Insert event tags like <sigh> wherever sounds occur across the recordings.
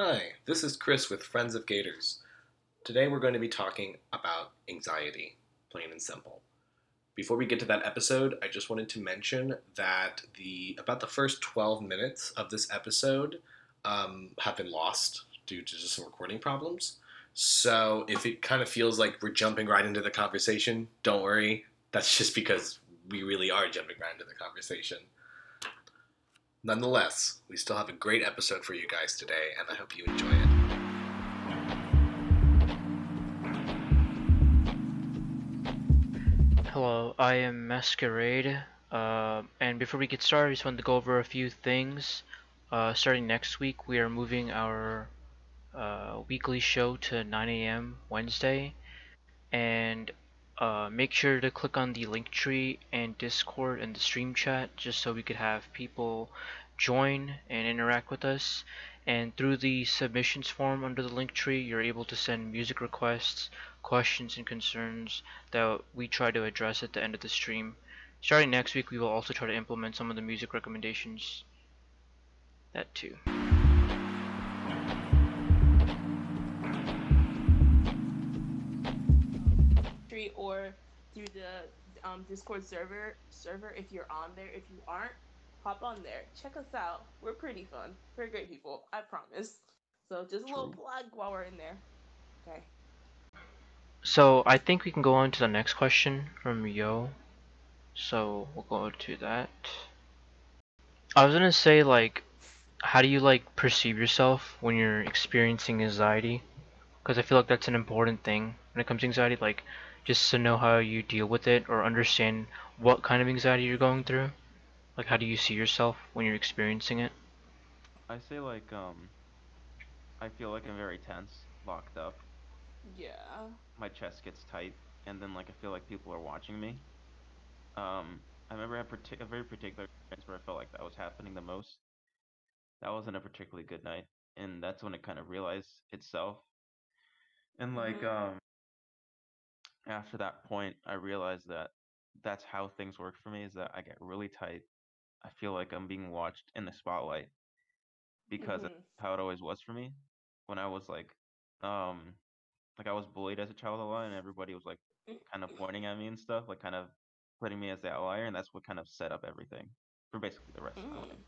Hi, this is Chris with Friends of Gators. Today we're going to be talking about anxiety, plain and simple. Before we get to that episode, I just wanted to mention that the about the first 12 minutes of this episode um, have been lost due to just some recording problems. So if it kind of feels like we're jumping right into the conversation, don't worry. That's just because we really are jumping right into the conversation. Nonetheless, we still have a great episode for you guys today, and I hope you enjoy it. Hello, I am Masquerade, uh, and before we get started, I just wanted to go over a few things. Uh, starting next week, we are moving our uh, weekly show to 9 a.m. Wednesday, and uh, make sure to click on the link tree and Discord and the stream chat just so we could have people join and interact with us. And through the submissions form under the link tree, you're able to send music requests, questions, and concerns that we try to address at the end of the stream. Starting next week, we will also try to implement some of the music recommendations. That too. Through the um, Discord server server if you're on there. If you aren't, hop on there. Check us out. We're pretty fun. We're great people. I promise. So just a little True. plug while we're in there. Okay. So I think we can go on to the next question from Yo. So we'll go to that. I was gonna say like, how do you like perceive yourself when you're experiencing anxiety? Because I feel like that's an important thing when it comes to anxiety. Like, just to know how you deal with it or understand what kind of anxiety you're going through. Like, how do you see yourself when you're experiencing it? I say like um I feel like I'm very tense, locked up. Yeah. My chest gets tight, and then like I feel like people are watching me. Um, I remember a, partic- a very particular experience where I felt like that was happening the most. That wasn't a particularly good night, and that's when it kind of realized itself. And like Mhm. um after that point, I realized that that's how things work for me. Is that I get really tight. I feel like I'm being watched in the spotlight because that's Mhm. how it always was for me when I was like um like I was bullied as a child a lot and everybody was like kind of pointing at me and stuff, like kind of putting me as the outlier and that's what kind of set up everything for basically the rest of my Mm. life.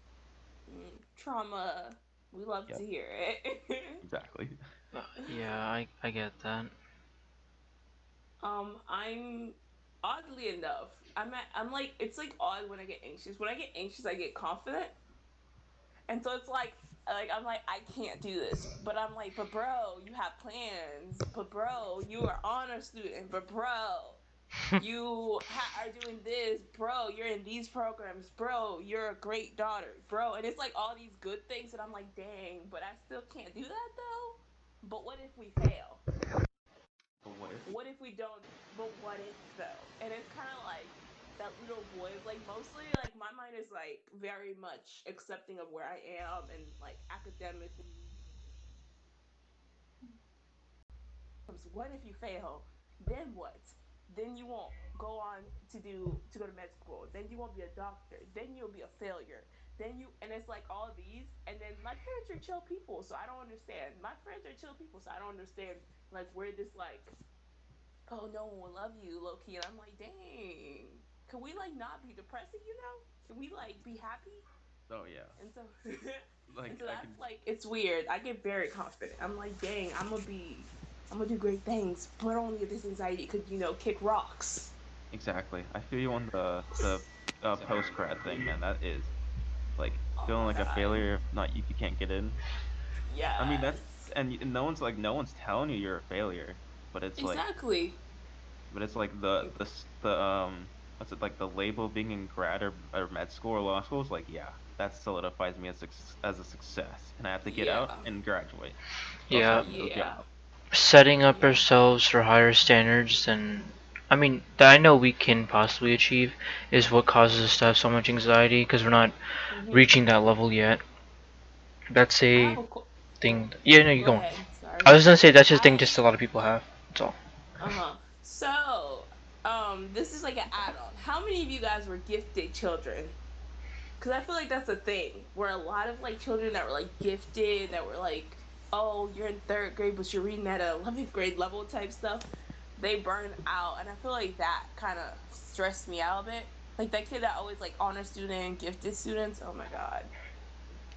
Mm. Trauma. We love Yep. to hear it. <laughs> Exactly. <laughs> Uh, yeah, I I get that. Um, I'm oddly enough, I'm at, I'm like it's like odd when I get anxious. When I get anxious, I get confident, and so it's like like I'm like I can't do this, but I'm like, but bro, you have plans, but bro, you are honor student, but bro, <laughs> you ha- are doing this, bro. You're in these programs, bro. You're a great daughter, bro. And it's like all these good things, and I'm like, dang, but I still can't do that though. But what if we fail? But what if? What if we don't but what if though? And it's kind of like that little boy like mostly like my mind is like very much accepting of where i am and like academically. What if you fail? Then what? Then you won't go on to do to go to med school. Then you won't be a doctor. Then you'll be a failure then you and it's like all these and then my parents are chill people so i don't understand. My friends are chill people so i don't understand like where this like oh no one will love you low key and i'm like dang. Can we like not be depressing you know? Can we like be happy? Oh yeah. and so <laughs> <laughs> Like and so that's can like it's weird. I get very confident. I'm like dang i'm gonna be i'm gonna do great things. But only if this anxiety could you know kick rocks. Exactly. I feel you on the the uh, post grad thing, man. That is like Oh feeling my like a failure if not you, you can't get in. yeah I mean that's and, and no one's like no one's telling you you're a failure, but it's like exactly But it's like the the the um what's it like the label being in grad or, or med school or law school is like yeah that solidifies me as suc as a success and I have to get out and graduate. Yeah. Also Yeah. Setting up Yeah. ourselves for higher standards than I mean that I know we can possibly achieve is what causes us to have so much anxiety because we're not Mhm. reaching that level yet. That's a qu- thing. Yeah, no, you go go. on. ahead I was gonna say that's just a thing just a lot of people have. That's all. Uh-huh. So, um, this is like an add-on. How many of you guys were gifted children? Because I feel like that's a thing where a lot of like children that were like gifted, that were like oh, you're in third grade, but you're reading at a 11th grade level type stuff, they burn out. And I feel like that kind of stressed me out a bit. Like that kid that always like honor student, gifted students. Oh my god.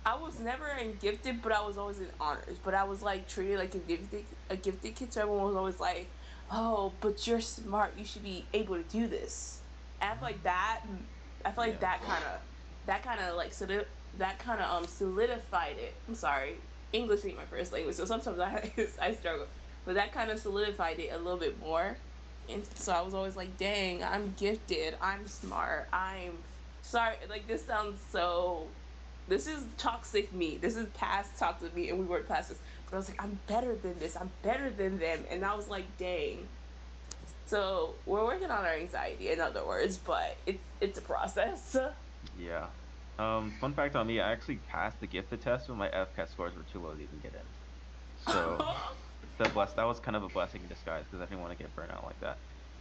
I was never in gifted, but I was always in honors. But I was like treated like a gifted a gifted kid. So everyone was always like, "Oh, but you're smart. You should be able to do this." And I feel like that. I feel like Yeah. that kind of that kind of like solid that kind of um solidified it. I'm sorry, English ain't my first language, so sometimes I <laughs> I struggle. But that kind of solidified it a little bit more. And so I was always like, "Dang, I'm gifted. I'm smart. I'm sorry." Like this sounds so this is toxic me. This is past toxic me, and we weren't past this. But I was like, I'm better than this. I'm better than them, and I was like, dang. So we're working on our anxiety, in other words, but it's it's a process. <laughs> Yeah. Um, fun fact on me, I actually passed the gifted test, but my FCAT scores were too low to even get in. So <laughs> the bless that was kind of a blessing in disguise because I didn't want to get burnt out like that.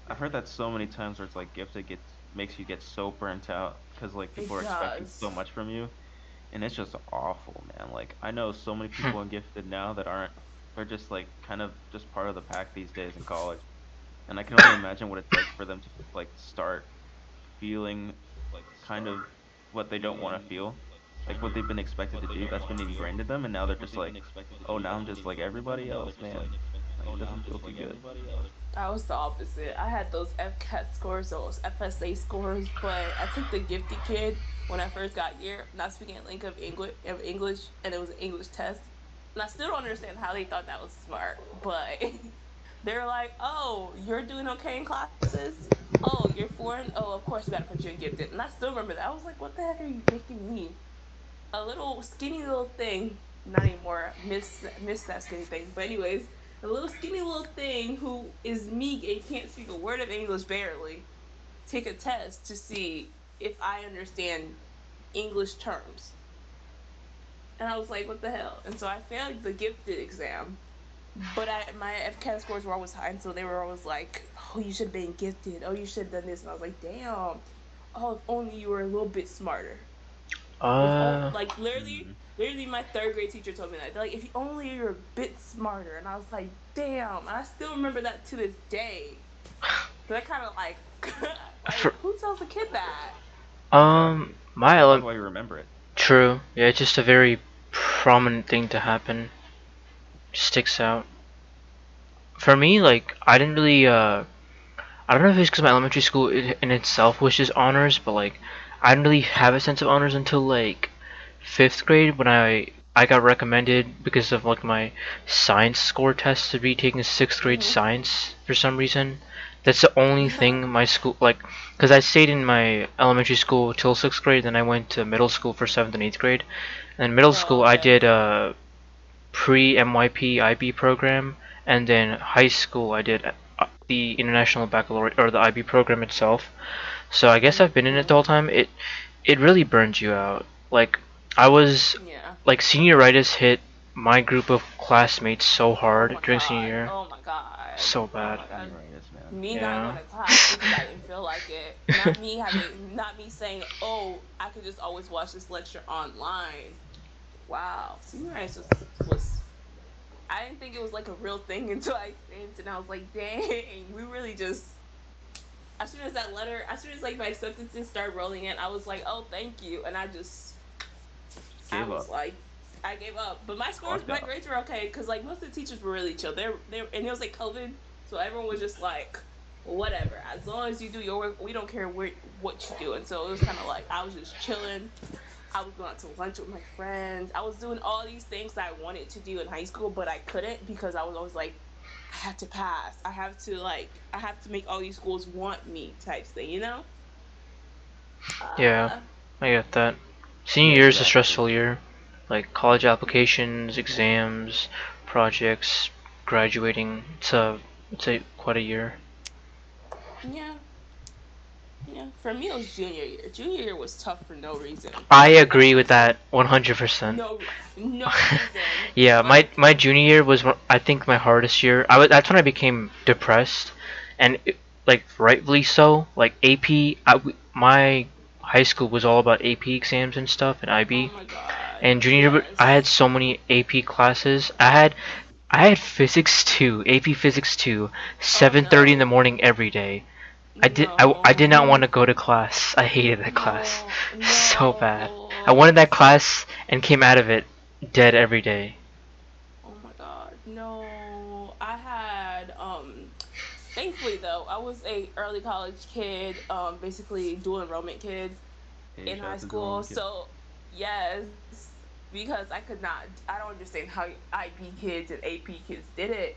I've heard that so many times where it's like gifted gets makes you get so burnt out because like It people are expecting so much from you, and it's just awful, man. Like I know so many hmm. people in gifted now that aren't. They're just like kind of just part of the pack these days in college, and I can only imagine what it's like for them to like start feeling like kind of what they don't want to feel, like what they've been expected to do. That's been ingrained in them, and now they're just like, oh, now I'm just like everybody else, man. Like, it doesn't feel too good. I was the opposite. I had those FCAT scores, those FSA scores, but I took the gifted kid when I first got here, not speaking a link of English, of English, and it was an English test. And I still don't understand how they thought that was smart, but <laughs> they're like, "Oh, you're doing okay in classes. Oh, you're foreign. Oh, of course we gotta put you in gifted." And I still remember that. I was like, "What the heck are you making me?" A little skinny little thing, not anymore. Miss miss that skinny thing. But anyways, a little skinny little thing who is meek and can't speak a word of English barely take a test to see if I understand English terms. And I was like, what the hell? And so I failed the gifted exam. But I, my FCAT scores were always high, and so they were always like, oh, you should have been gifted. Oh, you should have done this. And I was like, damn. Oh, if only you were a little bit smarter. If on- Uh, like, literally, Mhm. literally my third grade teacher told me that. They're like, if you only you're a bit smarter. And I was like, damn. And I still remember that to this day. <laughs> So that kind of like, <laughs> like For- who tells a kid that? um, my That's why you remember it. True. Yeah, it's just a very prominent thing to happen. Sticks out. For me, like, I didn't really, uh, I don't know if it's because my elementary school in, in itself was just honors, but like, I didn't really have a sense of honors until like fifth grade when I I got recommended because of like my science score test to be taking sixth grade Mhm. science for some reason. That's the only thing my school like, because I stayed in my elementary school till sixth grade, then I went to middle school for seventh and eighth grade. And middle Oh, school, I did a pre MYP IB program, and then high school I did uh, the International Baccalaureate or the IB program itself. So I guess I've been in it the whole time. It it really burns you out. Like I was Yeah. like senioritis hit my group of classmates so hard Oh during God. senior year. Oh my god. So Oh bad. my God. Me Yeah. not going to class because I didn't feel like it. Not me having, not me saying, oh, I could just always watch this lecture online. Wow, senioritis was, was. I didn't think it was like a real thing <laughs> until I experienced it, and I was like, dang, we really just. As soon as that letter, as soon as like my acceptances started rolling in, I was like, oh, thank you, and I just. I was up. like, I gave up, but my scores, my grades were okay because like most of the teachers were really chill. They're they and it was like COVID, so everyone was just like, whatever. As long as you do your work, we don't care where what you do. And so it was kind of like I was just chilling. I was going out to lunch with my friends. I was doing all these things that I wanted to do in high school, but I couldn't because I was always like, I have to pass. I have to like, I have to make all these schools want me type thing, you know? Yeah. Uh, I get that. Senior year is a stressful year. Like college applications, exams, projects, graduating. It's a it's a quite a year. yeah. Yeah. For me, it was junior year. Junior year was tough for no reason. I agree with that 100%. No, no <laughs> reason. Yeah, my my junior year was I think my hardest year. I was, that's when I became depressed, and it, like rightfully so. Like AP, I my high school was all about AP exams and stuff and IB. Oh. And junior, year, I had so many AP classes. I had, I had physics two, AP physics two, 7:30 in the morning every day. I did, I, I did not want to go to class. I hated that class No, <laughs> so bad. I wanted that class and came out of it dead every day. Oh my god, no. I had um thankfully though, I was a early college kid, um basically dual enrollment kids Hey, in high school. So yes, because I could not I don't understand how IB kids and AP kids did it.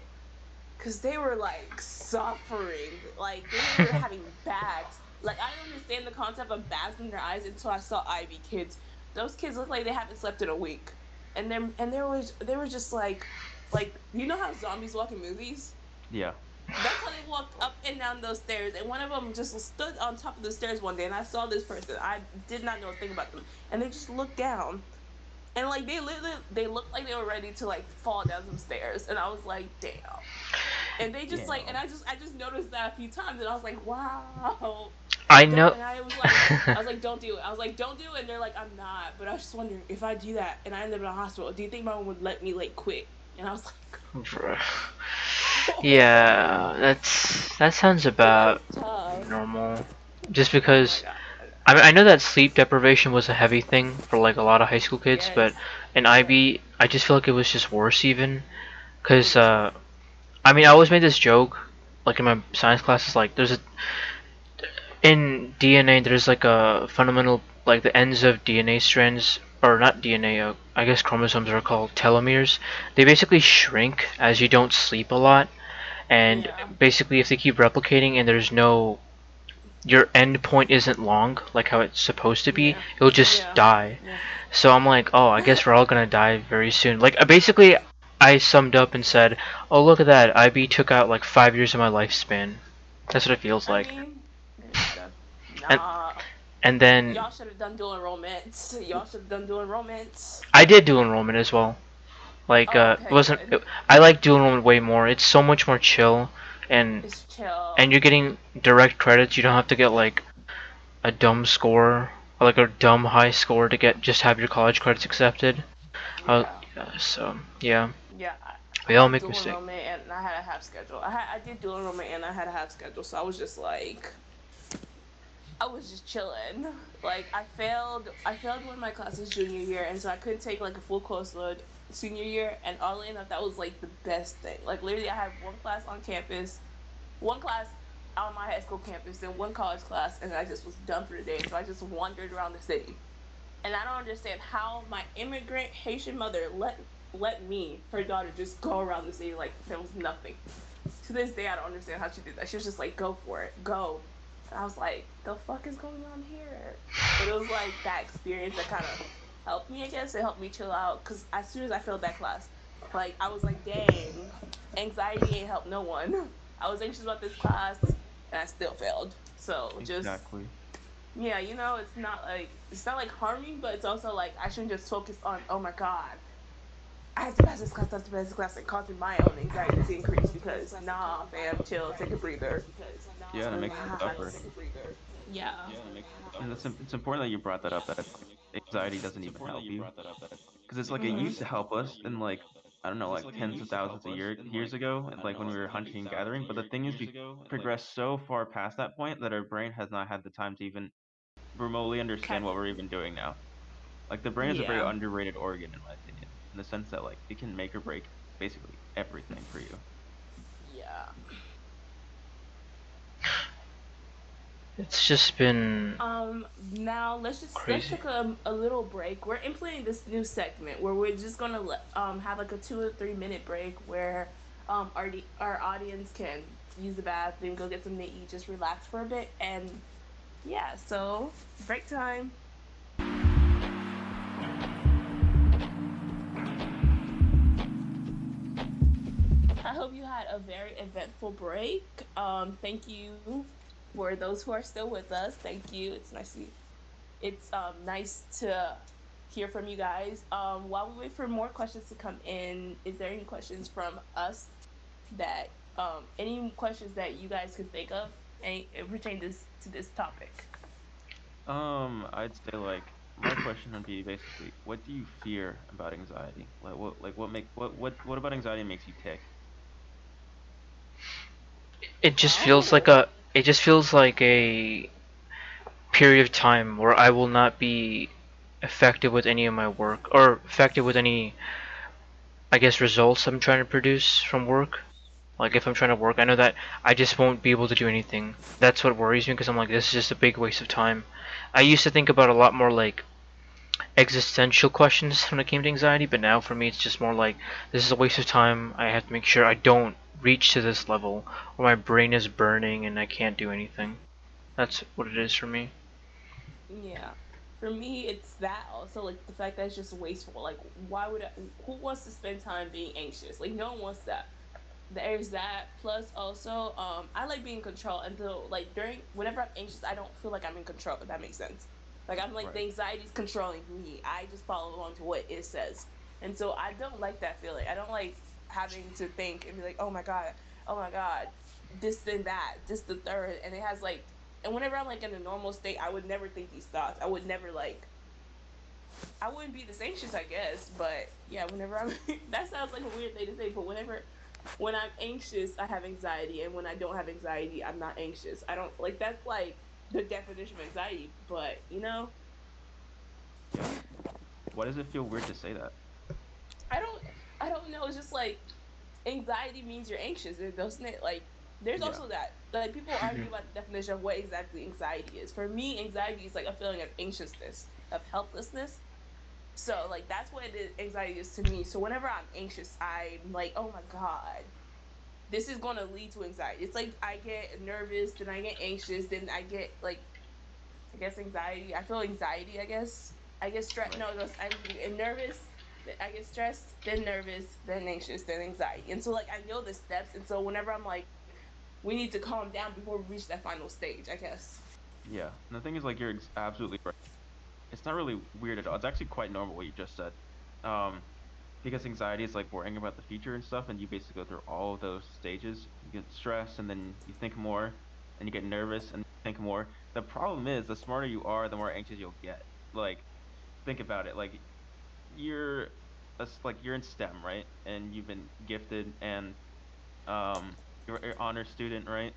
Cause they were like suffering, like they were <laughs> having bags. Like I didn't understand the concept of bags in their eyes until I saw IB kids. Those kids look like they haven't slept in a week, and then and there was they were just like, like you know how zombies walk in movies. Yeah. That's how they walked up and down those stairs, and one of them just stood on top of the stairs one day, and I saw this person. I did not know a thing about them, and they just looked down, and like they literally they looked like they were ready to like fall down some stairs, and I was like, damn. And they just like, and I just I just noticed that a few times, and I was like, wow. I Don't- know. And I was like, <laughs> I was like, don't do it. I was like, don't do it. And they're like, I'm not. But I was just wondering if I do that and I end up in a hospital, do you think my mom would let me like quit? And I was like, Bruh. Yeah, that's that sounds about <laughs> normal. Just Oh because God. I mean, I know that sleep deprivation was a heavy thing for like a lot of high school kids, but in IB, I just feel like it was just worse even. Cause uh, I mean, I always made this joke, like in my science classes, like there's a in DNA there's like a fundamental like the ends of DNA strands or not DNA, uh, I guess chromosomes are called telomeres. They basically shrink as you don't sleep a lot, and Yeah. basically if they keep replicating and there's no your end point isn't long like how it's supposed to be, Yeah. it'll just Yeah. die. Yeah. So I'm like, oh, I guess we're all gonna die very soon. Like, uh, basically, I summed up and said, oh, look at that. IB took out like five years of my lifespan. That's what it feels like. Mean, <laughs> And- nah. And then Y'all should have done dual enrollment. <laughs> Y'all should have done dual enrollment. I did dual enrollment as well. Like, Oh, uh, it wasn't. It, I like dual enrollment way more. It's so much more chill, and chill. and you're getting direct credits. You don't have to get like a dumb score or like a dumb high score to get just have your college credits accepted. Uh, yeah. yeah, so yeah, yeah. I- we all make mistakes. and I had a half schedule. I had I did dual enrollment and I had a half schedule, so I was just like, I was just chilling. Like I failed, I failed one of my classes junior year, and so I couldn't take like a full course load senior year. And oddly enough, that was like the best thing. Like literally, I had one class on campus, one class on my high school campus, and one college class, and I just was done for the day. So I just wandered around the city. And I don't understand how my immigrant Haitian mother let let me, her daughter, just go around the city like there was nothing. To this day, I don't understand how she did that. She was just like, "Go for it, go." And I was like, "The fuck is going on here?" But it was like that experience that kind of helped me. I guess it helped me chill out because as soon as I failed that class, like I was like, "Dang, anxiety ain't helped no one." <laughs> I was anxious about this class, and I still failed. So just Exactly. yeah, you know, it's not like it's not like harming, but it's also like I shouldn't just focus on oh my god, I have to pass this class, I have to pass this class, and causing my own anxiety to increase because nah, fam, chill, take a breather. Yeah, and it makes it tougher. Yeah. And it's, it's important that you brought that up. That anxiety doesn't even help you. Because it's like it Mhm. used to help us in like I don't know, like tens of thousands of year, years ago, and like when we were hunting and gathering. But the thing is, we progressed so far past that point that our brain has not had the time to even remotely understand what we're even doing now. Like the brain is a very underrated organ, in my opinion, in the sense that like it can make or break basically everything for you. Yeah. It's just been Um. Now let's just let's take a, a little break. We're implementing this new segment where we're just gonna let, um have like a two or three minute break where um our di- our audience can use the bathroom, go get something to eat, just relax for a bit, and yeah. So break time. Had a very eventful break. Um, thank you for those who are still with us. Thank you. It's nice to it's um, nice to hear from you guys. Um, while we wait for more questions to come in, is there any questions from us that um, any questions that you guys can think of any pertain this to this topic? Um, I'd say like my question would be basically, what do you fear about anxiety? Like what like what make what what what about anxiety makes you tick? It just feels like a it just feels like a period of time where I will not be effective with any of my work or effective with any I guess results I'm trying to produce from work. Like if I'm trying to work, I know that I just won't be able to do anything. That's what worries me because I'm like this is just a big waste of time. I used to think about a lot more like existential questions <laughs> when it came to anxiety, but now for me it's just more like this is a waste of time. I have to make sure I don't reach to this level or my brain is burning and I can't do anything. That's what it is for me. Yeah. For me, it's that also like the fact that it's just wasteful. Like, why would I, who wants to spend time being anxious? Like, no one wants that. There's that. Plus, also, um, I like being in control until like during whenever I'm anxious, I don't feel like I'm in control. If that makes sense. Like I'm like Right. the anxiety's controlling me. I just follow along to what it says, and so I don't like that feeling. I don't like having to think and be like, oh my god, oh my god, this then that, this the third, and it has like, and whenever I'm like in a normal state, I would never think these thoughts. I would never like. I wouldn't be this anxious, I guess, but yeah, whenever I'm, <laughs> that sounds like a weird thing to say, but whenever, when I'm anxious, I have anxiety, and when I don't have anxiety, I'm not anxious. I don't like that's like the definition of anxiety, but you know, Yeah. Why does it feel weird to say that? I don't, I don't know. It's just like anxiety means you're anxious, doesn't it? Like there's Yeah. also that. Like people <laughs> argue about the definition of what exactly anxiety is. For me, anxiety is like a feeling of anxiousness, of helplessness. So like that's what is, anxiety is to me. So whenever I'm anxious, I'm like, oh my god, this is going to lead to anxiety. It's like I get nervous, then I get anxious, then I get like, I guess anxiety. I feel anxiety. I guess I get stressed. No, I'm nervous. I get stressed, then nervous, then anxious, then anxiety. And so like I know the steps, and so whenever I'm like, we need to calm down before we reach that final stage. I guess. Yeah. And the thing is, like, you're absolutely right. It's not really weird at all. It's actually quite normal what you just said. Um, because anxiety is like worrying about the future and stuff, and you basically go through all of those stages. You get stressed, and then you think more, and you get nervous, and think more. The problem is, the smarter you are, the more anxious you'll get. Like, think about it. Like, you're, a like, you're in STEM, right? And you've been gifted, and um, you're an honor student, right?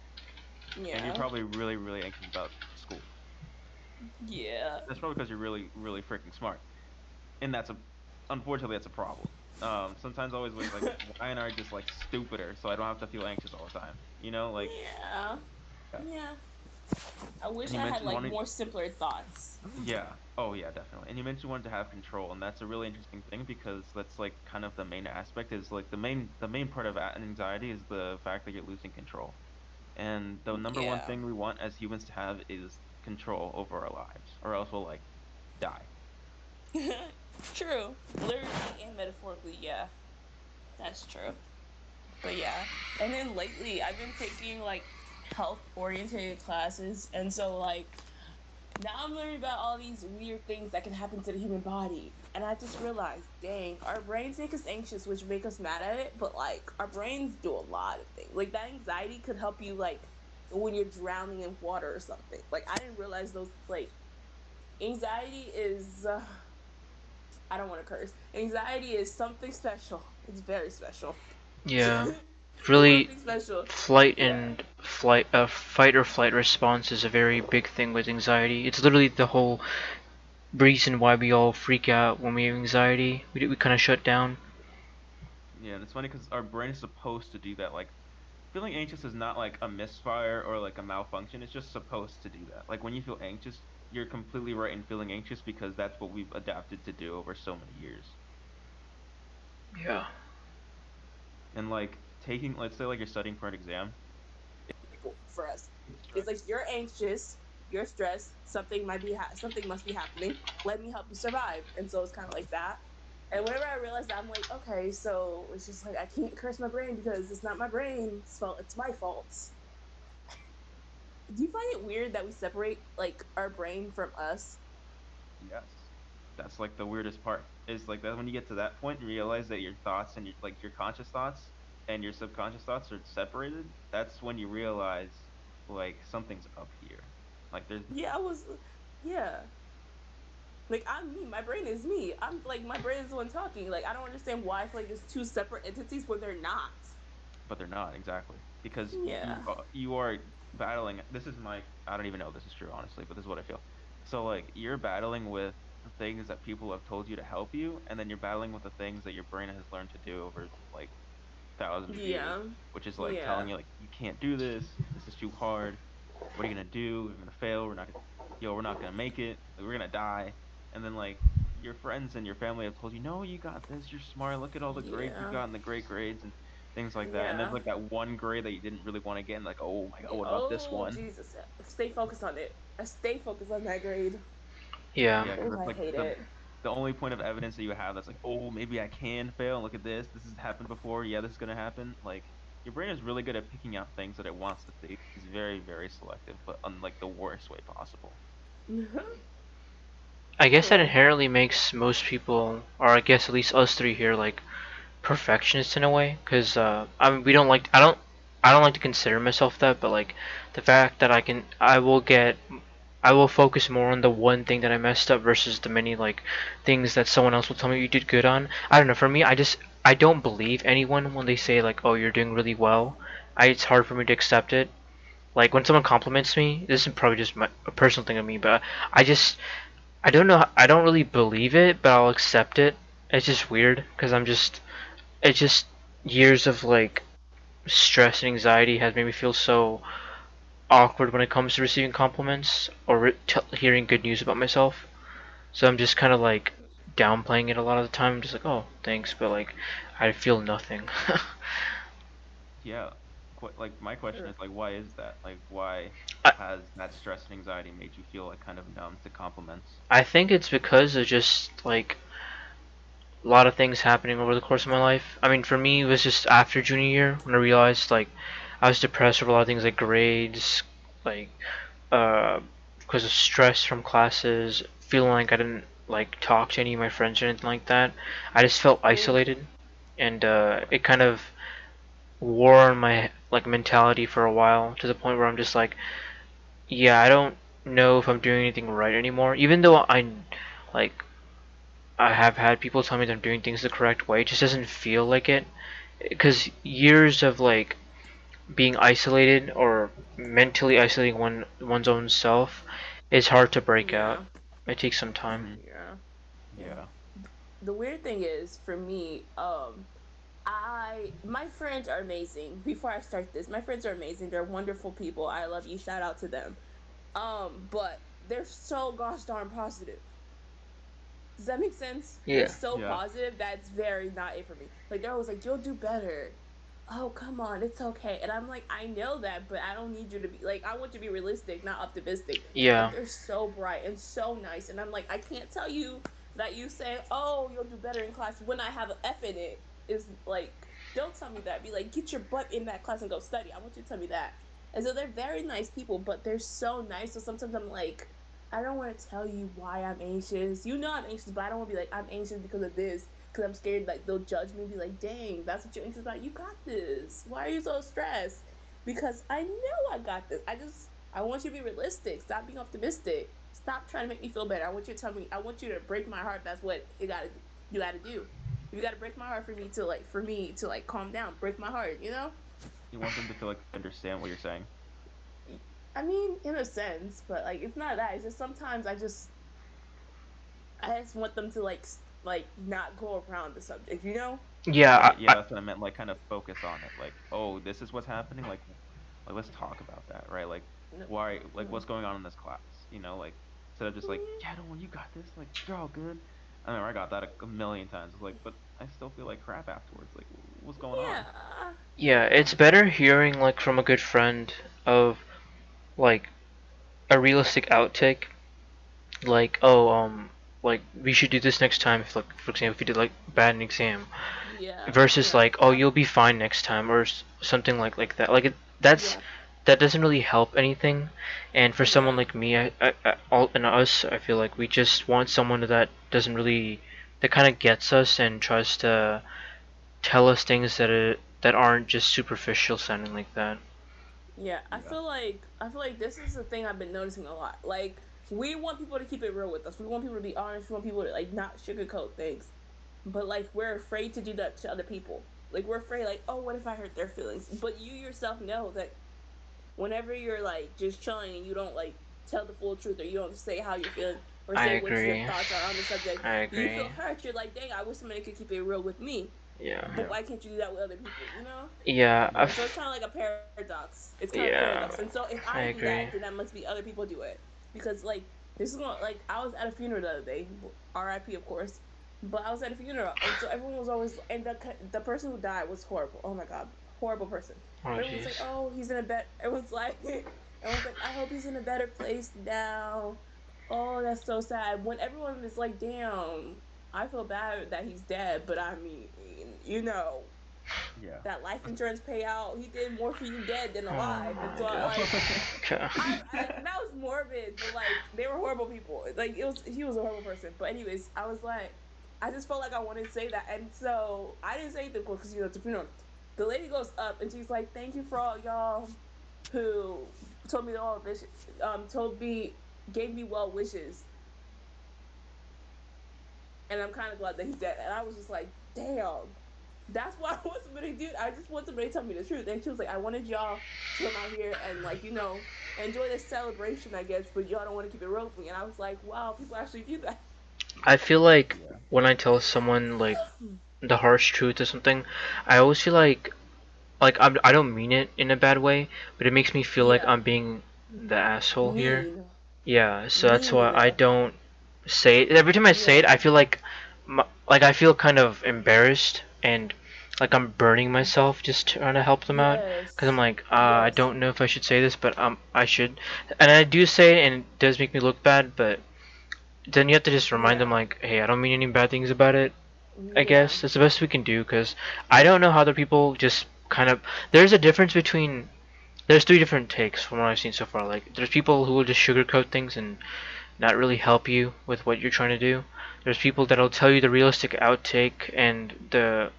Yeah. And you're probably really, really anxious about school. yeah. That's probably because you're really, really freaking smart. And that's a, unfortunately, that's a problem. Um, sometimes I always wish like, <laughs> why aren't I just like stupider so I don't have to feel anxious all the time? You know, like, yeah. Yeah. Yeah. I wish I had like wanting- more simpler thoughts. yeah, oh yeah, definitely. And you mentioned you wanted to have control, and that's a really interesting thing because that's like kind of the main aspect. Is like the main, the main part of a- anxiety is the fact that you're losing control. And the number one thing we want as humans to have is control over our lives, or else we'll like die. <laughs> true. Literally and metaphorically, yeah. That's true. But yeah. And then lately I've been taking like health oriented classes and so like now I'm learning about all these weird things that can happen to the human body. And I just realized, dang, our brains make us anxious, which make us mad at it, but like our brains do a lot of things. Like that anxiety could help you like when you're drowning in water or something. Like I didn't realize those like anxiety is uh, I don't want to curse. Anxiety is something special. It's very special. Yeah. <laughs> Really flight and flight uh, fight or flight response is a very big thing with anxiety. It's literally the whole reason why we all freak out when we have anxiety. We we kind of shut down. Yeah, and it's funny because our brain is supposed to do that. Like, feeling anxious is not like a misfire or like a malfunction. It's just supposed to do that. Like when you feel anxious, you're completely right in feeling anxious because that's what we've adapted to do over so many years. Yeah. And like taking, let's say like you're studying for an exam. for us. It's like you're anxious, you're stressed. Something might be ha- something must be happening. Let me help you survive. And so it's kind of like that. And whenever I realize that, I'm like, okay, so it's just like I can't curse my brain because it's not my brain's fault. It's my fault. Do you find it weird that we separate like our brain from us? Yes. That's like the weirdest part. Is like that when you get to that point and realize that your thoughts and your like your conscious thoughts and your subconscious thoughts are separated. That's when you realize like something's up here. Like there's Yeah, I was. Yeah. Like I'm me. My brain is me. I'm like my brain is the one talking. Like I don't understand why it's like there's two separate entities when they're not. But they're not exactly because Yeah. you, uh, you are battling. This is my. I don't even know if this is true honestly, but this is what I feel. So like you're battling with the things that people have told you to help you, and then you're battling with the things that your brain has learned to do over like thousands of Yeah. which is like Yeah. telling you like you can't do this. This is too hard. What are you gonna do? We're gonna fail. We're not. Gonna, yo, we're not gonna make it. Like, we're gonna die. And then like your friends and your family have told you, no, you got this. You're smart. Look at all the grades Yeah. you got and the great grades and things like that. And then like that one grade that you didn't really want to get, and like, oh my god, what about this Oh, one? Jesus. Stay focused on it. Stay focused on that grade. Yeah. Yeah, 'cause Oh, it's I like hate the, it. The only point of evidence that you have that's like, oh, maybe I can fail. Look at this. This has happened before. Yeah, this is gonna happen. Like, your brain is really good at picking out things that it wants to see. It's very, very selective, but on like the worst way possible. I guess that inherently makes most people, or I guess at least us three here, like perfectionists in a way. Cause uh, I mean, we don't like. I don't. I don't like to consider myself that, but like the fact that I can, I will get, I will focus more on the one thing that I messed up versus the many like things that someone else will tell me you did good on. I don't know. For me, I just I don't believe anyone when they say like, oh, you're doing really well. I it's hard for me to accept it. Like when someone compliments me, this is probably just my, a personal thing of me, but I just I don't know. I don't really believe it, but I'll accept it. It's just weird because I'm just. It's just years of like stress and anxiety has made me feel so awkward when it comes to receiving compliments or re- t- hearing good news about myself. So I'm just kind of like downplaying it a lot of the time. I'm just like, oh, thanks, but like I feel nothing. <laughs> Yeah. Qu- like my question is like, why is that? Like, why I- has that stress and anxiety made you feel like kind of numb to compliments? I think it's because of just like a lot of things happening over the course of my life. I mean, for me, it was just after junior year when I realized like I was depressed over a lot of things like grades, like uh, because of stress from classes, feeling like I didn't like talk to any of my friends or anything like that. I just felt isolated, and uh, it kind of wore on my like mentality for a while to the point where I'm just like, yeah, I don't know if I'm doing anything right anymore. Even though I like I have had people tell me that I'm doing things the correct way, it just doesn't feel like it. Because years of like being isolated or mentally isolating one one's own self is hard to break Yeah. out. It takes some time. Yeah. Yeah. the weird thing is for me um i my friends are amazing <laughs> before i start this my friends are amazing they're wonderful people i love you shout out to them um but they're so gosh darn positive does that make sense Yeah. they're so Yeah. positive that's very not it for me like they're always like you'll do better oh come on it's okay and i'm like i know that but i don't need you to be like i want you to be realistic not optimistic Yeah. but they're so bright and so nice, and I'm like, I can't tell you that you say, "Oh, you'll do better in class" when I have an F in it. Is like, don't tell me that. Be like, get your butt in that class and go study. I want you to tell me that. And so they're very nice people, but they're so nice. So sometimes I'm like, I don't want to tell you why I'm anxious. You know I'm anxious, but I don't want to be like, I'm anxious because of this. Because I'm scared, like, they'll judge me and be like, dang, that's what you're anxious about. You got this. Why are you so stressed? Because I know I got this. I just, I want you to be realistic. Stop being optimistic. Stop trying to make me feel better. I want you to tell me, I want you to break my heart. That's what you gotta, you gotta do. You gotta break my heart for me to, like, for me to, like, calm down. Break my heart, you know? You want them to feel like understand what you're saying. I mean, in a sense, but like it's not that. It's just sometimes I just I just want them to like like not go around the subject, you know? Yeah. I, yeah, that's what I meant. Like, kind of focus on it. Like, oh, this is what's happening. Like, like let's talk about that, right? Like, why? Like, what's going on in this class? You know, like instead of just like, Mhm. yeah, no, you got this. Like, you're all good. I mean, I got that a, a million times. It's like, but I still feel like crap afterwards. Like, what's going yeah. on? Yeah, it's better hearing like from a good friend of like a realistic outtake. Like, oh, um, like we should do this next time. If like, for example, if you did like bad an exam, Yeah. versus yeah. like, oh, you'll be fine next time, or something like like that. Like it, that's Yeah. that doesn't really help anything. And for someone like me, I, I, I all and us, I feel like we just want someone that doesn't really that kind of gets us and tries to tell us things that are, that aren't just superficial sounding like that. Yeah, I Yeah. feel like I feel like this is the thing I've been noticing a lot. Like we want people to keep it real with us. We want people to be honest. We want people to like not sugarcoat things. But like we're afraid to do that to other people. Like we're afraid, like, oh, what if I hurt their feelings? But you yourself know that whenever you're like just chilling and you don't like tell the full truth or you don't say how you're feeling or say what your thoughts are on the subject, I you agree. feel hurt. You're like, dang, I wish somebody could keep it real with me. Yeah. But why can't you do that with other people? You know? Yeah. I And so it's kind of like a paradox. It's kind Yeah, of paradox. And so if I, I do agree. that, then that must be other people do it because like this is going like I was at a funeral the other day, R.I.P. of course. But I was at a funeral, and so everyone was always, and the the person who died was horrible. Oh my god, horrible person. oh Everyone's like, oh, he's in a bet. <laughs> Everyone's like, <laughs> everyone's like, I hope he's in a better place now. Oh, that's so sad. When everyone is like, damn, I feel bad that he's dead, but I mean, you know, Yeah. that life insurance payout, he did more for you dead than alive. Oh and so I, like, <laughs> I, I, that was morbid, but like they were horrible people. Like it was, he was a horrible person. But anyways, I was like, I just felt like I wanted to say that, and so I didn't say anything because you know it's a funeral. The lady goes up and she's like, "Thank you for all y'all who told me all this, um, told me, gave me well wishes." And I'm kind of glad that he's dead. And I was just like, "Damn." That's why I want somebody to do. I just want somebody to tell me the truth. And she was like, "I wanted y'all to come out here and like you know enjoy this celebration, I guess, but y'all don't want to keep it real with me." And I was like, "Wow, people actually do that." I feel like Yeah. when I tell someone like the harsh truth or something, I always feel like like I'm, I don't mean it in a bad way, but it makes me feel like I'm being the asshole here. Yeah, so that's why I don't say it. Every time I say it, I feel like my, like I feel kind of embarrassed and like I'm burning myself just trying to help them out. Yes. Because I'm like, uh, I don't know if I should say this, but um, I should. And I do say it, and it does make me look bad, but then you have to just remind Yeah. them, like, hey, I don't mean any bad things about it. I guess that's the best we can do, because I don't know how other people just kind of. There's a difference between. There's three different takes from what I've seen so far. Like, there's people who will just sugarcoat things and not really help you with what you're trying to do. There's people that'll tell you the realistic outtake and the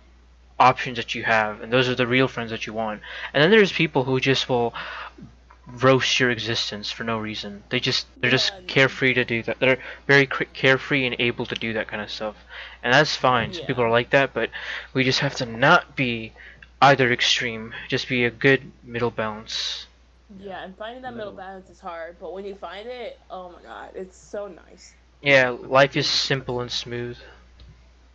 options that you have, and those are the real friends that you want. And then there's people who just will roast your existence for no reason. They just they're just Yeah. carefree to do that. They're very carefree and able to do that kind of stuff, and that's fine. Some Yeah. people are like that, but we just have to not be either extreme. Just be a good middle balance. Yeah, and finding that middle Middle. balance is hard, but when you find it, oh my god, it's so nice. Yeah, life is simple and smooth.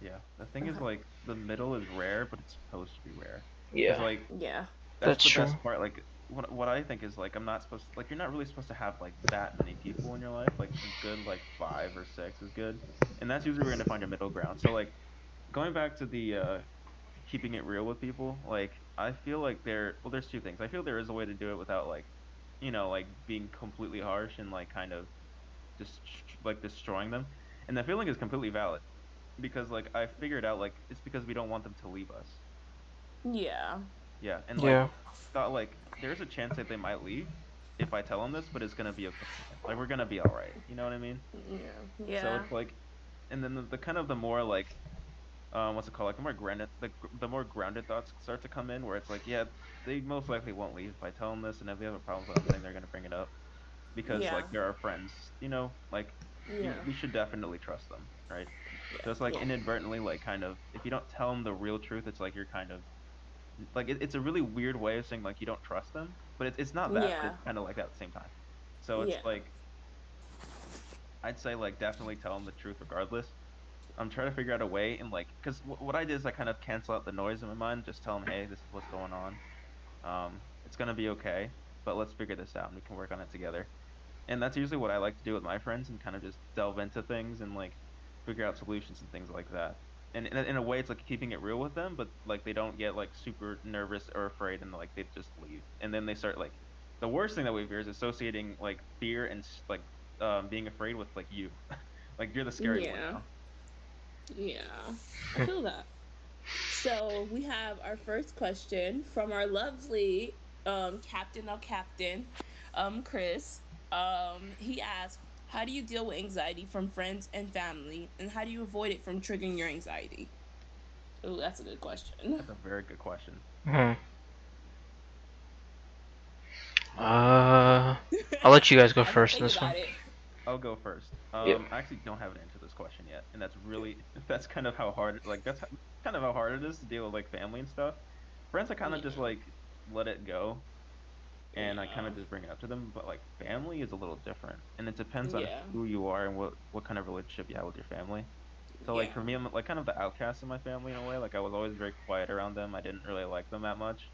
Yeah. The thing is, like, the middle is rare, but it's supposed to be rare. Yeah. like, Yeah. that's, That's the true. best part. Like, what what I think is like, I'm not supposed like, you're not really supposed to have like that many people in your life. Like, a good like five or six is good, and that's usually where you're gonna find a middle ground. So like, going back to the uh, keeping it real with people, like, I feel like there. Well, there's two things. I feel there is a way to do it without like, you know, like being completely harsh and like kind of just like destroying them. And the feeling is completely valid because like I figured out like it's because we don't want them to leave us. Yeah. Yeah, and like Yeah. thought like there's a chance that they might leave if I tell them this, but it's gonna be okay. Like we're gonna be all right. You know what I mean? Yeah. Yeah. So it's like, and then the, the kind of the more like, um, what's it called? Like the more grounded, the, the more grounded thoughts start to come in, where it's like, yeah, they most likely won't leave if I tell them this, and if they have a problem with something, they're gonna bring it up because Yeah. like they're our friends. You know, like yeah. we should definitely trust them, right? So it's like yeah. inadvertently, like kind of, if you don't tell them the real truth, it's like you're kind of, like it, it's a really weird way of saying like you don't trust them, but it, it's not that. Yeah. It's kind of like that at the same time. So it's Yeah. like, I'd say like definitely tell them the truth regardless. I'm trying to figure out a way and like, cause w- what I did is I kind of cancel out the noise in my mind, just tell them, hey, this is what's going on. Um, it's gonna be okay, but let's figure this out and we can work on it together. And that's usually what I like to do with my friends and kind of just delve into things and like figure out solutions and things like that. And in a, in a way, it's like keeping it real with them, but like they don't get like super nervous or afraid and like they just leave. And then they start like the worst thing that we fear is associating like fear and like um, being afraid with like you, <laughs> like you're the scary one. Yeah. Now. Yeah, I feel that. So we have our first question from our lovely um, captain of captain, um, Chris. Um, he asked, "How do you deal with anxiety from friends and family, and how do you avoid it from triggering your anxiety?" Oh, that's a good question. That's a very good question. Hmm. Uh, I'll let you guys go <laughs> I have to first in this one. it. I'll go first. Um, Yep. I actually don't have an answer to this question yet, and that's really <laughs> that's kind of how hard like that's h- kind of how hard it is to deal with like family and stuff. Friends, I kind of just like let it go, and I kind of just bring it up to them. But like family is a little different, and it depends on Yeah. who you are and what what kind of relationship you have with your family. So like Yeah. for me, I'm like kind of the outcast in my family in a way. Like I was always very quiet around them. I didn't really like them that much.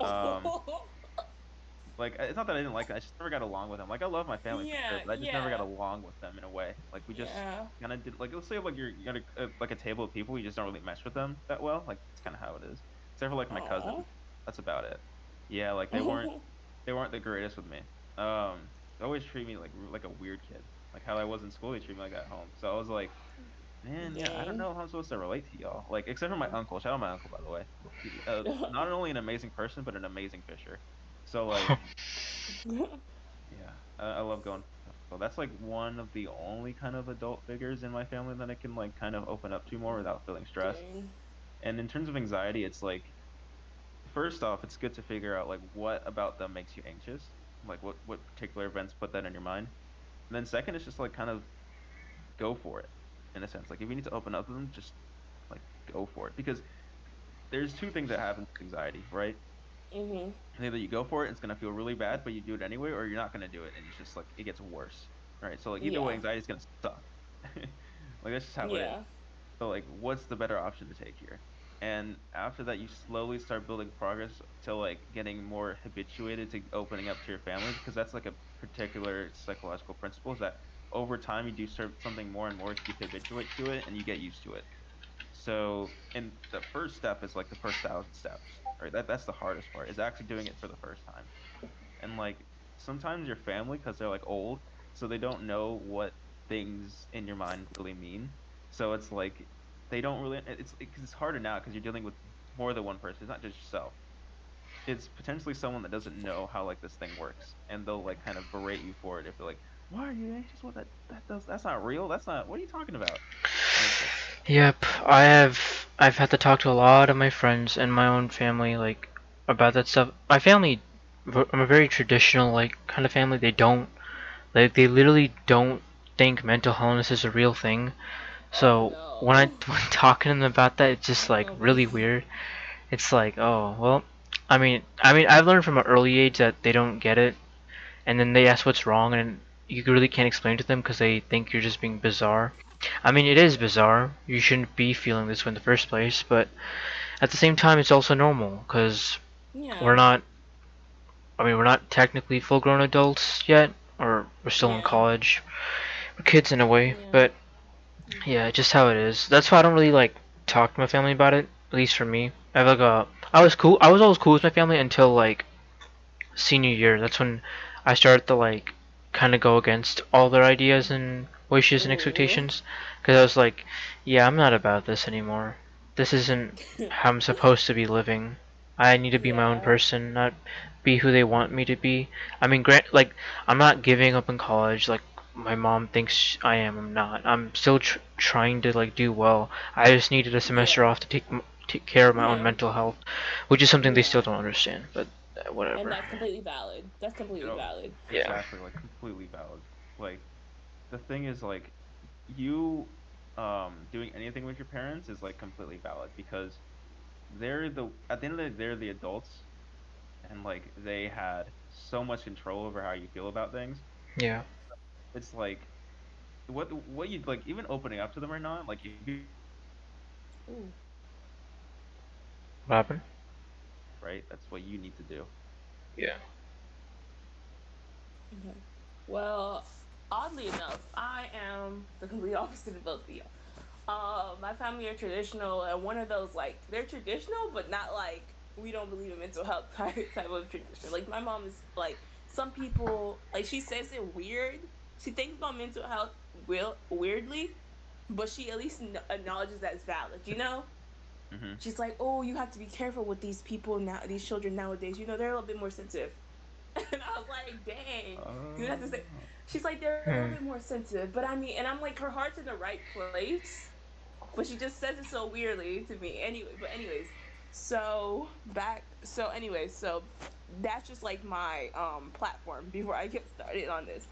Um, <laughs> like it's not that I didn't like them. I just never got along with them. Like I love my family, for sure, Yeah, but I just never got along with them in a way. Like we just yeah. kind of did. Like let's say like you're, you're at a, like a table of people, you just don't really mesh with them that well. Like it's kind of how it is. Except for like my cousin. That's about it. Yeah, like they weren't <laughs> they weren't the greatest with me. Um, they always treat me like like a weird kid. Like how I was in school, they treat me like at home. So I was like, man, yeah, I don't know how I'm supposed to relate to y'all. Like except for my uncle. Shout out my uncle by the way. Uh, <laughs> not only an amazing person, but an amazing fisher. So <laughs> like, <laughs> yeah, I, I love going. So that's like one of the only kind of adult figures in my family that I can like kind of open up to more without feeling stressed. Dang. And in terms of anxiety, it's like first off, it's good to figure out like what about them makes you anxious, like what what particular events put that in your mind. And then second, it's just like kind of go for it, in a sense. Like if you need to open up to them, just like go for it because there's two things that happen with anxiety, right? Mhm. Either you go for it, and it's gonna feel really bad, but you do it anyway, or you're not gonna do it, and it's just like it gets worse, right? So like either way, Yeah. anxiety's gonna suck. <laughs> like that's just how it is. Yeah. So like, what's the better option to take here? And after that, you slowly start building progress to like getting more habituated to opening up to your family because that's like a particular psychological principle is that over time you do start something more and more you habituate to it and you get used to it. So, and the first step is like the first thousand steps, right? That that's the hardest part is actually doing it for the first time. And like sometimes your family, because they're like old, so they don't know what things in your mind really mean. So it's like they don't really. It's it's harder now because you're dealing with more than one person. It's not just yourself. It's potentially someone that doesn't know how like this thing works, and they'll like kind of berate you for it if they're like, "Why are you anxious? What that that does? That's not real. That's not. What are you talking about?" Yep, I have I've had to talk to a lot of my friends and my own family like about that stuff. My family I'm a very traditional like kind of family. They don't like they literally don't think mental illness is a real thing. So when I <laughs> when talking to them about that, it's just like really weird. It's like, oh, well, I mean, I mean, I've learned from an early age that they don't get it, and then they ask what's wrong, and you really can't explain to them because they think you're just being bizarre. I mean, it is bizarre. You shouldn't be feeling this way in the first place, but at the same time, it's also normal because Yeah. we're not. I mean, we're not technically full-grown adults yet, or we're still in college. We're kids in a way, Yeah. but yeah, just how it is. That's why I don't really like talk to my family about it. At least for me, I have like a. I was cool. I was always cool with my family until like senior year. That's when I started to like kind of go against all their ideas and wishes and expectations. Because I was like, yeah, I'm not about this anymore. This isn't how I'm supposed to be living. I need to be my own person, not be who they want me to be. I mean, grant like I'm not giving up in college like my mom thinks I am. I'm not. I'm still tr- trying to like do well. I just needed a semester Yeah. off to take m- take care of my own mental health, which is something they still don't understand. But uh, and that's completely valid. That's completely know, valid. Yeah. Exactly, like completely valid. Like the thing is like you um doing anything with your parents is like completely valid because they're the at the end of the day they're the adults and like they had so much control over how you feel about things. Yeah. It's like what what you like even opening up to them or not, like you do Ooh. What happened? right? That's what you need to do. Yeah. Okay. Well, oddly enough, I am the complete opposite of both of you. Uh, my family are traditional, and one of those like they're traditional, but not like we don't believe in mental health <laughs> type type of tradition. Like my mom is like some people like she says it weird. She thinks about mental health will weirdly, but she at least kn- acknowledges that it's valid. You know. hmm She's like, oh, you have to be careful with these people now, these children nowadays. You know, they're a little bit more sensitive. <laughs> And I was like, dang. You have to say- She's like, they're a little Hmm. bit more sensitive. But I mean, and I'm like, her heart's in the right place. But she just says it so weirdly to me. Anyway, but anyways, so back, so anyways, so that's just like my um platform before I get started on this.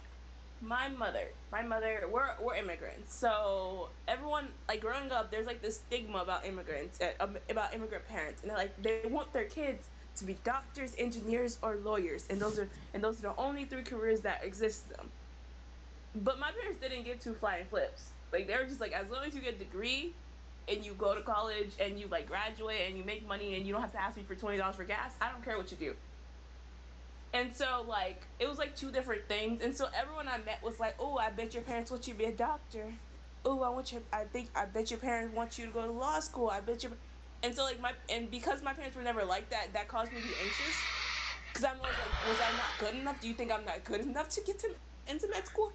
My mother, my mother, we're we're immigrants. So everyone, like growing up, there's like this stigma about immigrants, uh, about immigrant parents, and like they want their kids to be doctors, engineers, or lawyers, and those are and those are the only three careers that exist to them. But my parents didn't give two flying flips. Like they were just like, as long as you get a degree, and you go to college and you like graduate and you make money and you don't have to ask me for twenty dollars for gas, I don't care what you do. And so like it was like two different things. And so everyone I met was like, "Oh, I bet your parents want you to be a doctor. Oh, I want you. I think I bet your parents want you to go to law school. I bet you." And so like my and because my parents were never like that, that caused me to be anxious. Cause I'm like, was I not good enough? Do you think I'm not good enough to get to into med school?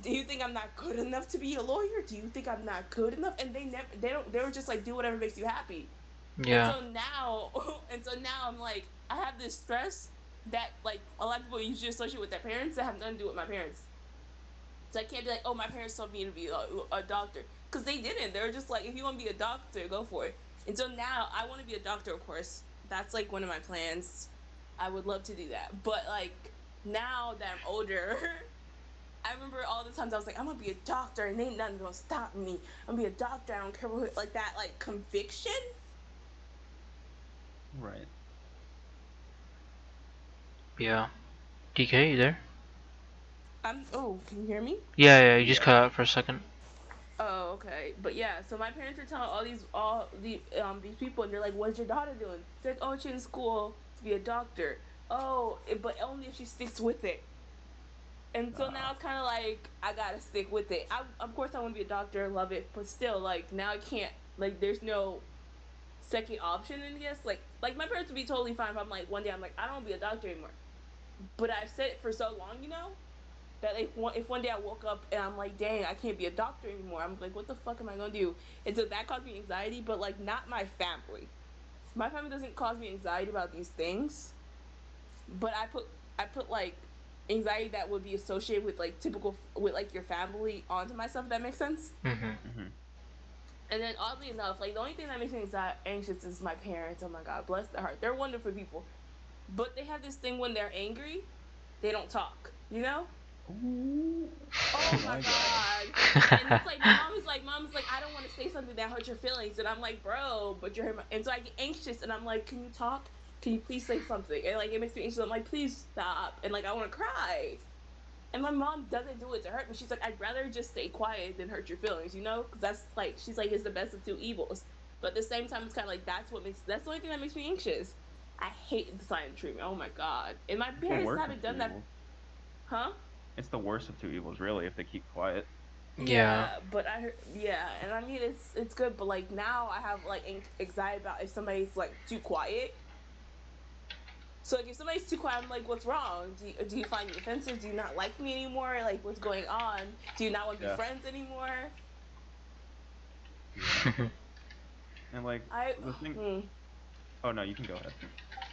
Do you think I'm not good enough to be a lawyer? Do you think I'm not good enough? And they never, they don't, they were just like, do whatever makes you happy. Yeah. And so now, <laughs> and so now I'm like, I have this stress that like a lot of people usually associate with their parents that have nothing to do with my parents. So I can't be like, oh, my parents told me to be a, a doctor, because they didn't. They were just like, if you want to be a doctor, go for it. And so now I want to be a doctor, of course. That's like one of my plans. I would love to do that. But like now that I'm older, <laughs> I remember all the times I was like, I'm gonna be a doctor and ain't nothing gonna stop me. I'm gonna be a doctor. I don't care what like that like conviction. Right. Yeah. DK, you there? I'm oh, can you hear me? Yeah, yeah. You just cut out for a second. Oh, okay. But yeah, so my parents were telling all these all the um these people, and they're like, "What's your daughter doing?" They're like, "Oh, she's in school to be a doctor." Oh, but only if she sticks with it. And so now it's kind of like I gotta stick with it. I, of course, I want to be a doctor, I love it, but still, like now I can't. Like, there's no second option. And yes, like like my parents would be totally fine if I'm like one day I'm like I don't want to be a doctor anymore. But I've said it for so long, you know, that if one, if one day I woke up and I'm like, dang, I can't be a doctor anymore, I'm like, what the fuck am I gonna do? And so that caused me anxiety, but like not my family. My family doesn't cause me anxiety about these things, but I put I put like anxiety that would be associated with like typical with like your family onto myself. If that makes sense. Mm-hmm. Mm-hmm. And then oddly enough, like the only thing that makes me anxi- anxious is my parents. Oh my god, bless their heart. They're wonderful people, but they have this thing when they're angry, they don't talk. You know? Oh, oh my my god. and it's like mom is like, mom's like, I don't want to say something that hurts your feelings, and I'm like, bro, but you're. And so I get anxious, and I'm like, can you talk? Can you please say something? And like it makes me anxious. I'm like, please stop, and like I want to cry. And my mom doesn't do it to hurt me. She's like, I'd rather just stay quiet than hurt your feelings, you know? Because that's like, she's like, it's the best of two evils. But at the same time, it's kind of like that's what makes that's the only thing that makes me anxious. I hate the silent treatment. Oh my god. And my parents haven't done two that, evils. huh? It's the worst of two evils, really, if they keep quiet. Yeah. but I yeah, and I mean it's it's good, but like now I have like anxiety about if somebody's like too quiet. So like if somebody's too quiet, I'm like, what's wrong? Do you, do you find me offensive? Do you not like me anymore? Like what's going on? Do you not want to Yeah. be friends anymore? <laughs> And like, I The thing- hmm, oh no, you can go ahead.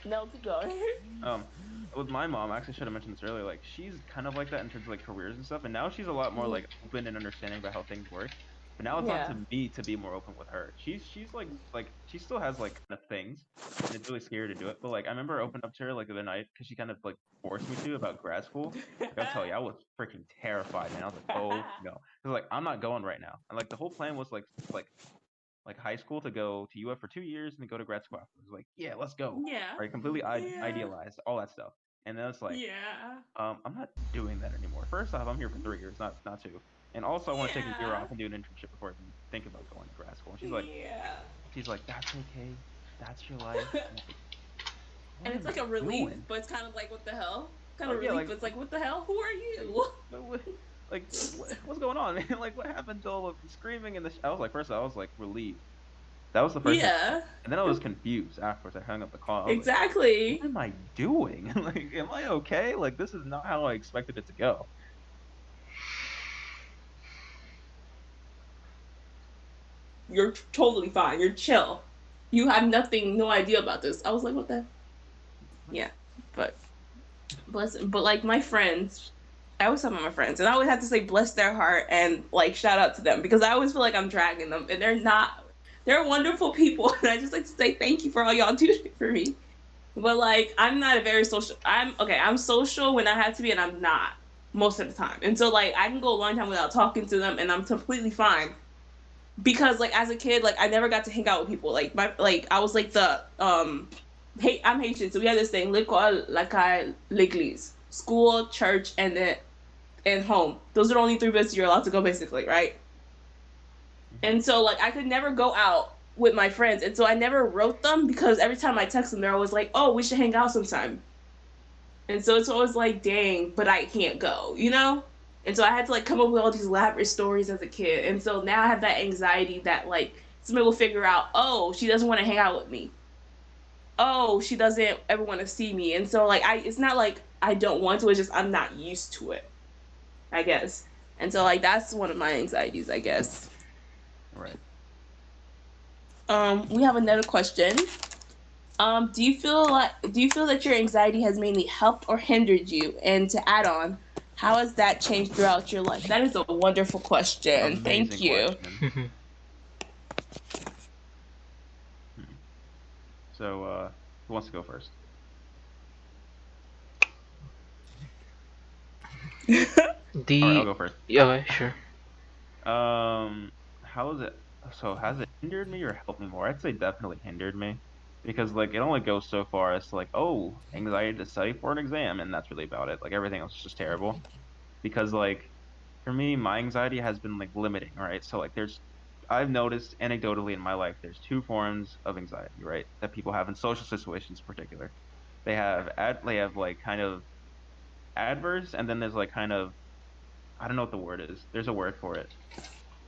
no, keep going. <laughs> Um, with my mom, I actually should have mentioned this earlier. Like, she's kind of like that in terms of like careers and stuff. And now she's a lot more like open and understanding about how things work. But now it's Yeah. up to me to be more open with her. She's she's like like she still has like the things. And it's really scary to do it. But like I remember I opened up to her like the other night because she kind of like forced me to about grad school. Like, I'll tell you, I was freaking terrified, man. I was like, oh <laughs> no, because like I'm not going right now. And like the whole plan was like like like high school to go to UF for two years and then go to grad school afterwards. Like yeah, let's go. yeah. Right, completely I- Yeah. idealized all that stuff. And then it's like, yeah. um, I'm not doing that anymore. First off, I'm here for three years, not not two. And also, I want to take a year off and do an internship before I even think about going to grad school. And she's like, yeah. she's like, that's okay, that's your life. <laughs> Like, "What And it's like a relief, doing?" but it's kind of like, what the hell? Kind Oh, of yeah, relief, like- but it's like, what the hell? Who are you? Like, what, what's going on, <laughs> man? Like, what happened to all of the screaming and the? Sh- I was like, first, I was like relieved. That was the first. thing. yeah, And then I was confused afterwards. I hung up the call. Was like, exactly. what am I doing? <laughs> like, am I okay? Like, this is not how I expected it to go. You're totally fine. You're chill. You have nothing, no idea about this. I was like, what the? Yeah, but bless. But like my friends, I always tell my friends, and I always have to say bless their heart and like shout out to them because I always feel like I'm dragging them, and they're not. They're wonderful people, <laughs> and I just like to say thank you for all y'all do <laughs> for me. But like, I'm not a very social. I'm okay. I'm social when I have to be, and I'm not. most of the time. And so like I can go a long time without talking to them and I'm completely fine. Because like as a kid, like I never got to hang out with people. Like my like I was like the um hey I'm Haitian, so we had this thing, l'école, la l'église. School, church, and then and home. Those are the only three places you're allowed to go basically, right? Mm-hmm. And so like I could never go out with my friends. And so I never wrote them because every time I text them they're always like, Oh, we should hang out sometime. And so it's always like, dang, but I can't go, you know? And so I had to like come up with all these elaborate stories as a kid. And so now I have that anxiety that like somebody will figure out, oh, she doesn't want to hang out with me. Oh, she doesn't ever want to see me. And so like I it's not like I don't want to, it's just I'm not used to it. I guess. And so like that's one of my anxieties, I guess. Right. Um, we have another question. Um, do you feel like do you feel that your anxiety has mainly helped or hindered you? And to add on, how has that changed throughout your life? That is a wonderful question. Amazing Thank you. question. <laughs> so, uh, who wants to go first? The right, I'll go first. yeah, okay, sure. Um, how is it? So, has it hindered me or helped me more? I'd say definitely hindered me, because like it only goes so far as to like, oh, anxiety to study for an exam, and that's really about it. Like everything else is just terrible, because like, for me, my anxiety has been like limiting. Right, so like there's, I've noticed anecdotally in my life, there's two forms of anxiety, right, that people have in social situations in particular. They have ad, they have like kind of adverse, and then there's like kind of I don't know what the word is. There's a word for it.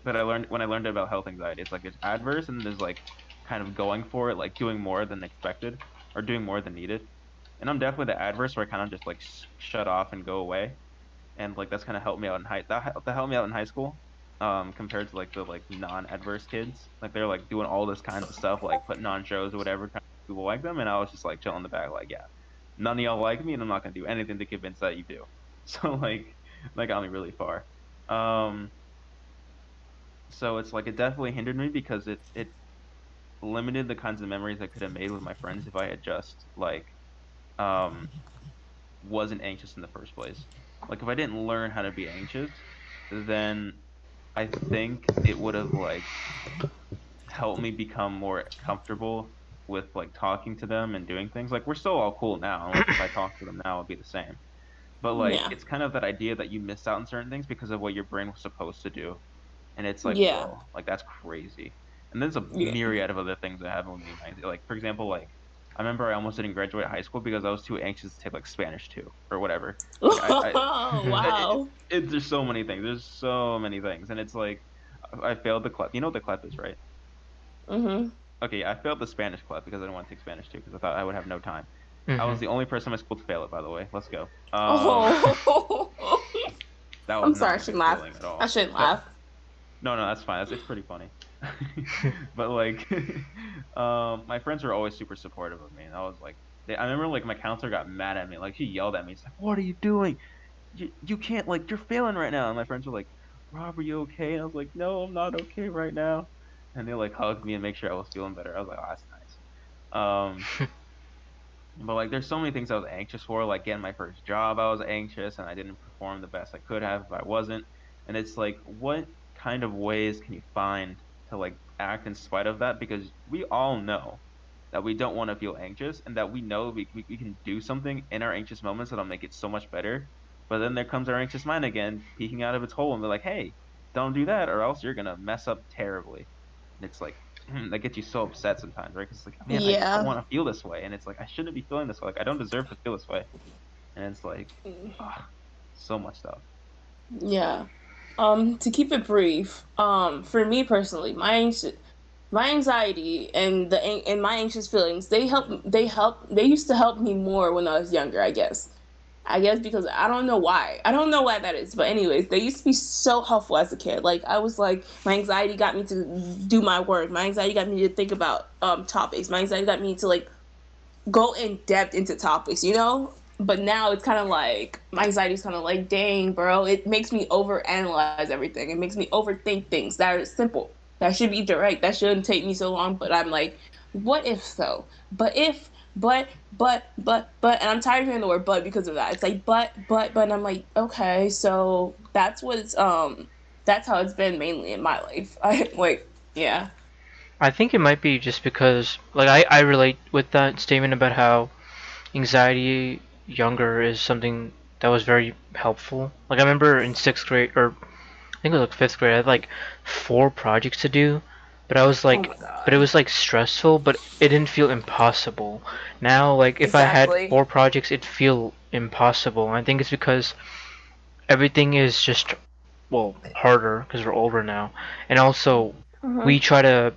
But I learned when I learned about health anxiety. It's like it's adverse and there's like kind of going for it, like doing more than expected or doing more than needed. And I'm definitely the adverse where I kind of just like sh- shut off and go away. And like that's kind of helped me out in high that, that helped me out in high school. Um, compared to like the like non-adverse kids, like they're like doing all this kind of stuff, like putting on shows or whatever, trying to people like them, and I was just like chilling in the back, like yeah, none of y'all like me, and I'm not gonna do anything to convince that you do. <laughs> So like <laughs> that got me really far. Um, so it's like it definitely hindered me because it it limited the kinds of memories I could have made with my friends if I had just like um wasn't anxious in the first place. Like if I didn't learn how to be anxious, then I think it would have like helped me become more comfortable with like talking to them and doing things. Like we're still all cool now. Like if I talk to them now, it'll be the same. But like Yeah. it's kind of that idea that you missed out on certain things because of what your brain was supposed to do, and it's like, Yeah. whoa, like that's crazy. And there's a Yeah. myriad of other things that happen with me. Like- Like for example, like I remember I almost didn't graduate high school because I was too anxious to take like Spanish two or whatever. <laughs> Like, I- I- oh wow. <laughs> It, there's so many things. There's so many things, and it's like I failed the CLEP. You know what the CLEP is, right? Mm-hmm. Okay, I failed the Spanish CLEP because I didn't want to take Spanish two because I thought I would have no time. I Mhm. was the only person in my school to fail it, by the way. Let's go. Um, oh. <laughs> that was I'm sorry, I shouldn't laugh. At all. I shouldn't But- laugh. No, no, that's fine. That's it's pretty funny. <laughs> <laughs> but like, um, my friends were always super supportive of me, and I was like, they, I remember like my counselor got mad at me, like she yelled at me. She's like, "What are you doing? You you can't like you're failing right now." And my friends were like, "Rob, are you okay?" And I was like, "No, I'm not okay right now." And they like hugged me and make sure I was feeling better. I was like, "Oh, that's nice." Um, but like, there's so many things I was anxious for. Like getting my first job, I was anxious, and I didn't perform the best I could have if I wasn't. And it's like, what kind of ways can you find to like act in spite of that? Because we all know that we don't want to feel anxious, and that we know we, we, we can do something in our anxious moments that'll make it so much better. But then there comes our anxious mind again, peeking out of its hole, and they're like, "Hey, don't do that, or else you're gonna mess up terribly." And it's like <clears throat> that gets you so upset sometimes, right? Because like, man, I Yeah. don't want to feel this way, and it's like I shouldn't be feeling this way. Like I don't deserve to feel this way, and it's like ah, so much stuff. Yeah. Um, to keep it brief, um, for me personally, my my anxiety and the and my anxious feelings, they help they help they used to help me more when I was younger, I guess. I guess because I don't know why. I don't know why that is, but anyways, they used to be so helpful as a kid. Like I was like my anxiety got me to do my work. My anxiety got me to think about um topics. My anxiety got me to like go in depth into topics, you know? But now it's kind of like my anxiety is kind of like, dang, bro, it makes me overanalyze everything. It makes me overthink things that are simple, that should be direct, that shouldn't take me so long. But I'm like, what if so? But if but, but, but, but, and I'm tired of hearing the word but because of that. It's like but, but, but, and I'm like, okay, so that's what's um, that's how it's been mainly in my life. <laughs> I like, yeah. I think it might be just because, like, I, I relate with that statement about how anxiety younger is something that was very helpful. Like, I remember in sixth grade, or I think it was like fifth grade, I had like four projects to do, but I was like, oh but it was like stressful, but it didn't feel impossible. Now, like, if I had four projects, it'd feel impossible. And I think it's because everything is just, well, harder because we're older now. And also, Mhm. we try to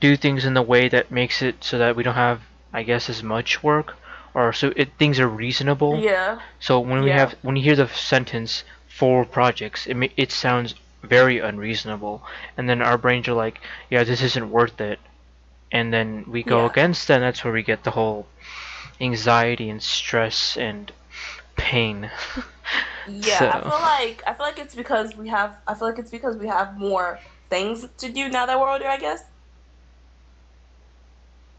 do things in the way that makes it so that we don't have, I guess, as much work, or so it things are reasonable. yeah. So when we Yeah. have when you hear the sentence four projects, it it sounds very unreasonable, and then our brains are like, yeah, this isn't worth it, and then we go Yeah. against that. And that's where we get the whole anxiety and stress and pain. <laughs> Yeah, I feel like I feel like it's because we have I feel like it's because we have more things to do now that we're older, I guess.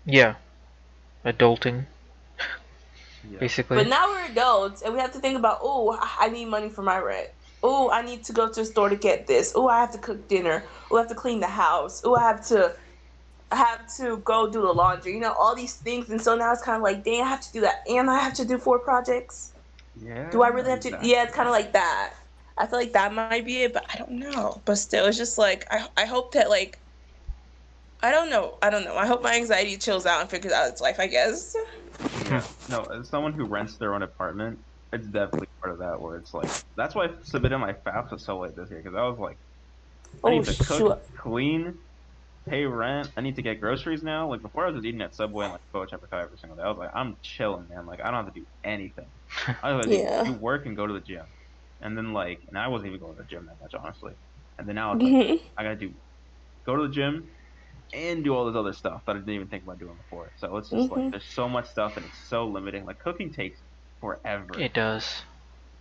yeah, adulting Yeah. basically. But now we're adults and we have to think about, oh, I need money for my rent. Oh, I need to go to the store to get this. Oh, I have to cook dinner. Oh, I have to clean the house. Oh, I have to I have to go do the laundry. You know, all these things and so now it's kind of like, dang, I have to do that and I have to do four projects. Yeah. Do I really have to? exactly. Yeah, it's kind of like that. I feel like that might be it, but I don't know. But still, it's just like I, I hope that like I don't know. I don't know. I hope my anxiety chills out and figures out its life. I guess. Yeah. No, as someone who rents their own apartment, it's definitely part of that where it's like that's why I submitted my FAFSA so late this year because I was like, I Oh need to cook, shoot. clean, pay rent. I need to get groceries now. Like before, I was just eating at Subway and like Chapaca every single day. I was like, I'm chilling, man. Like I don't have to do anything. I was like, Yeah. do work and go to the gym, and then like, and I wasn't even going to the gym that much, honestly. And then now it's like, Mhm. I gotta do, go to the gym, and do all this other stuff that I didn't even think about doing before. So it's just Mhm. like there's so much stuff and it's so limiting. Like cooking takes forever. It does.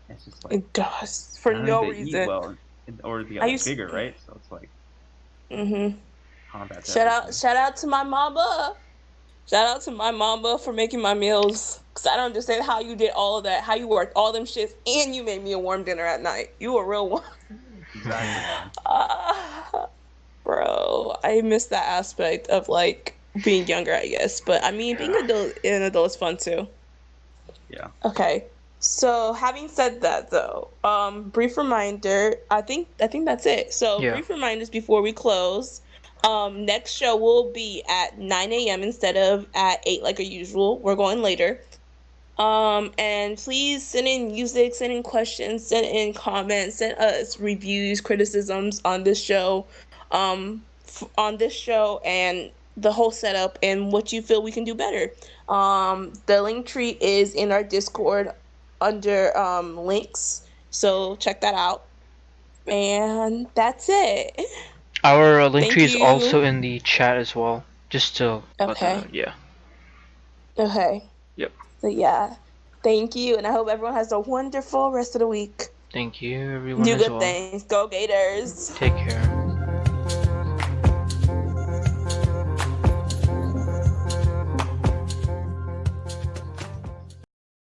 It's just like It does for no think they eat reason. well, in order to get I like, used- bigger, right? So it's like Mhm. combat. Shout out, shout out to my mama. Shout out to my mama for making my meals. Cause I don't understand how you did all of that, how you worked all them shifts, and you made me a warm dinner at night. You a real one. Exactly. man. <laughs> Ah, bro, I miss that aspect of like being younger, I guess. But I mean, being adult, an adult is fun too. Yeah. Okay. So having said that, though, um, brief reminder. I think I think that's it. So Yeah. brief reminders before we close. Um, next show will be at 9 a.m. instead of at 8 like a usual. We're going later. Um, and please send in music, send in questions, send in comments, send us reviews, criticisms on this show, um, f- on this show and the whole setup and what you feel we can do better. Um, the link tree is in our Discord under um, links, so check that out. And that's it. Our uh, link Thank tree is also in the chat as well. Just to Okay. know, yeah. Okay. Yep. So yeah, thank you, and I hope everyone has a wonderful rest of the week. Thank you everyone Do good well. things. Go Gators. Take care.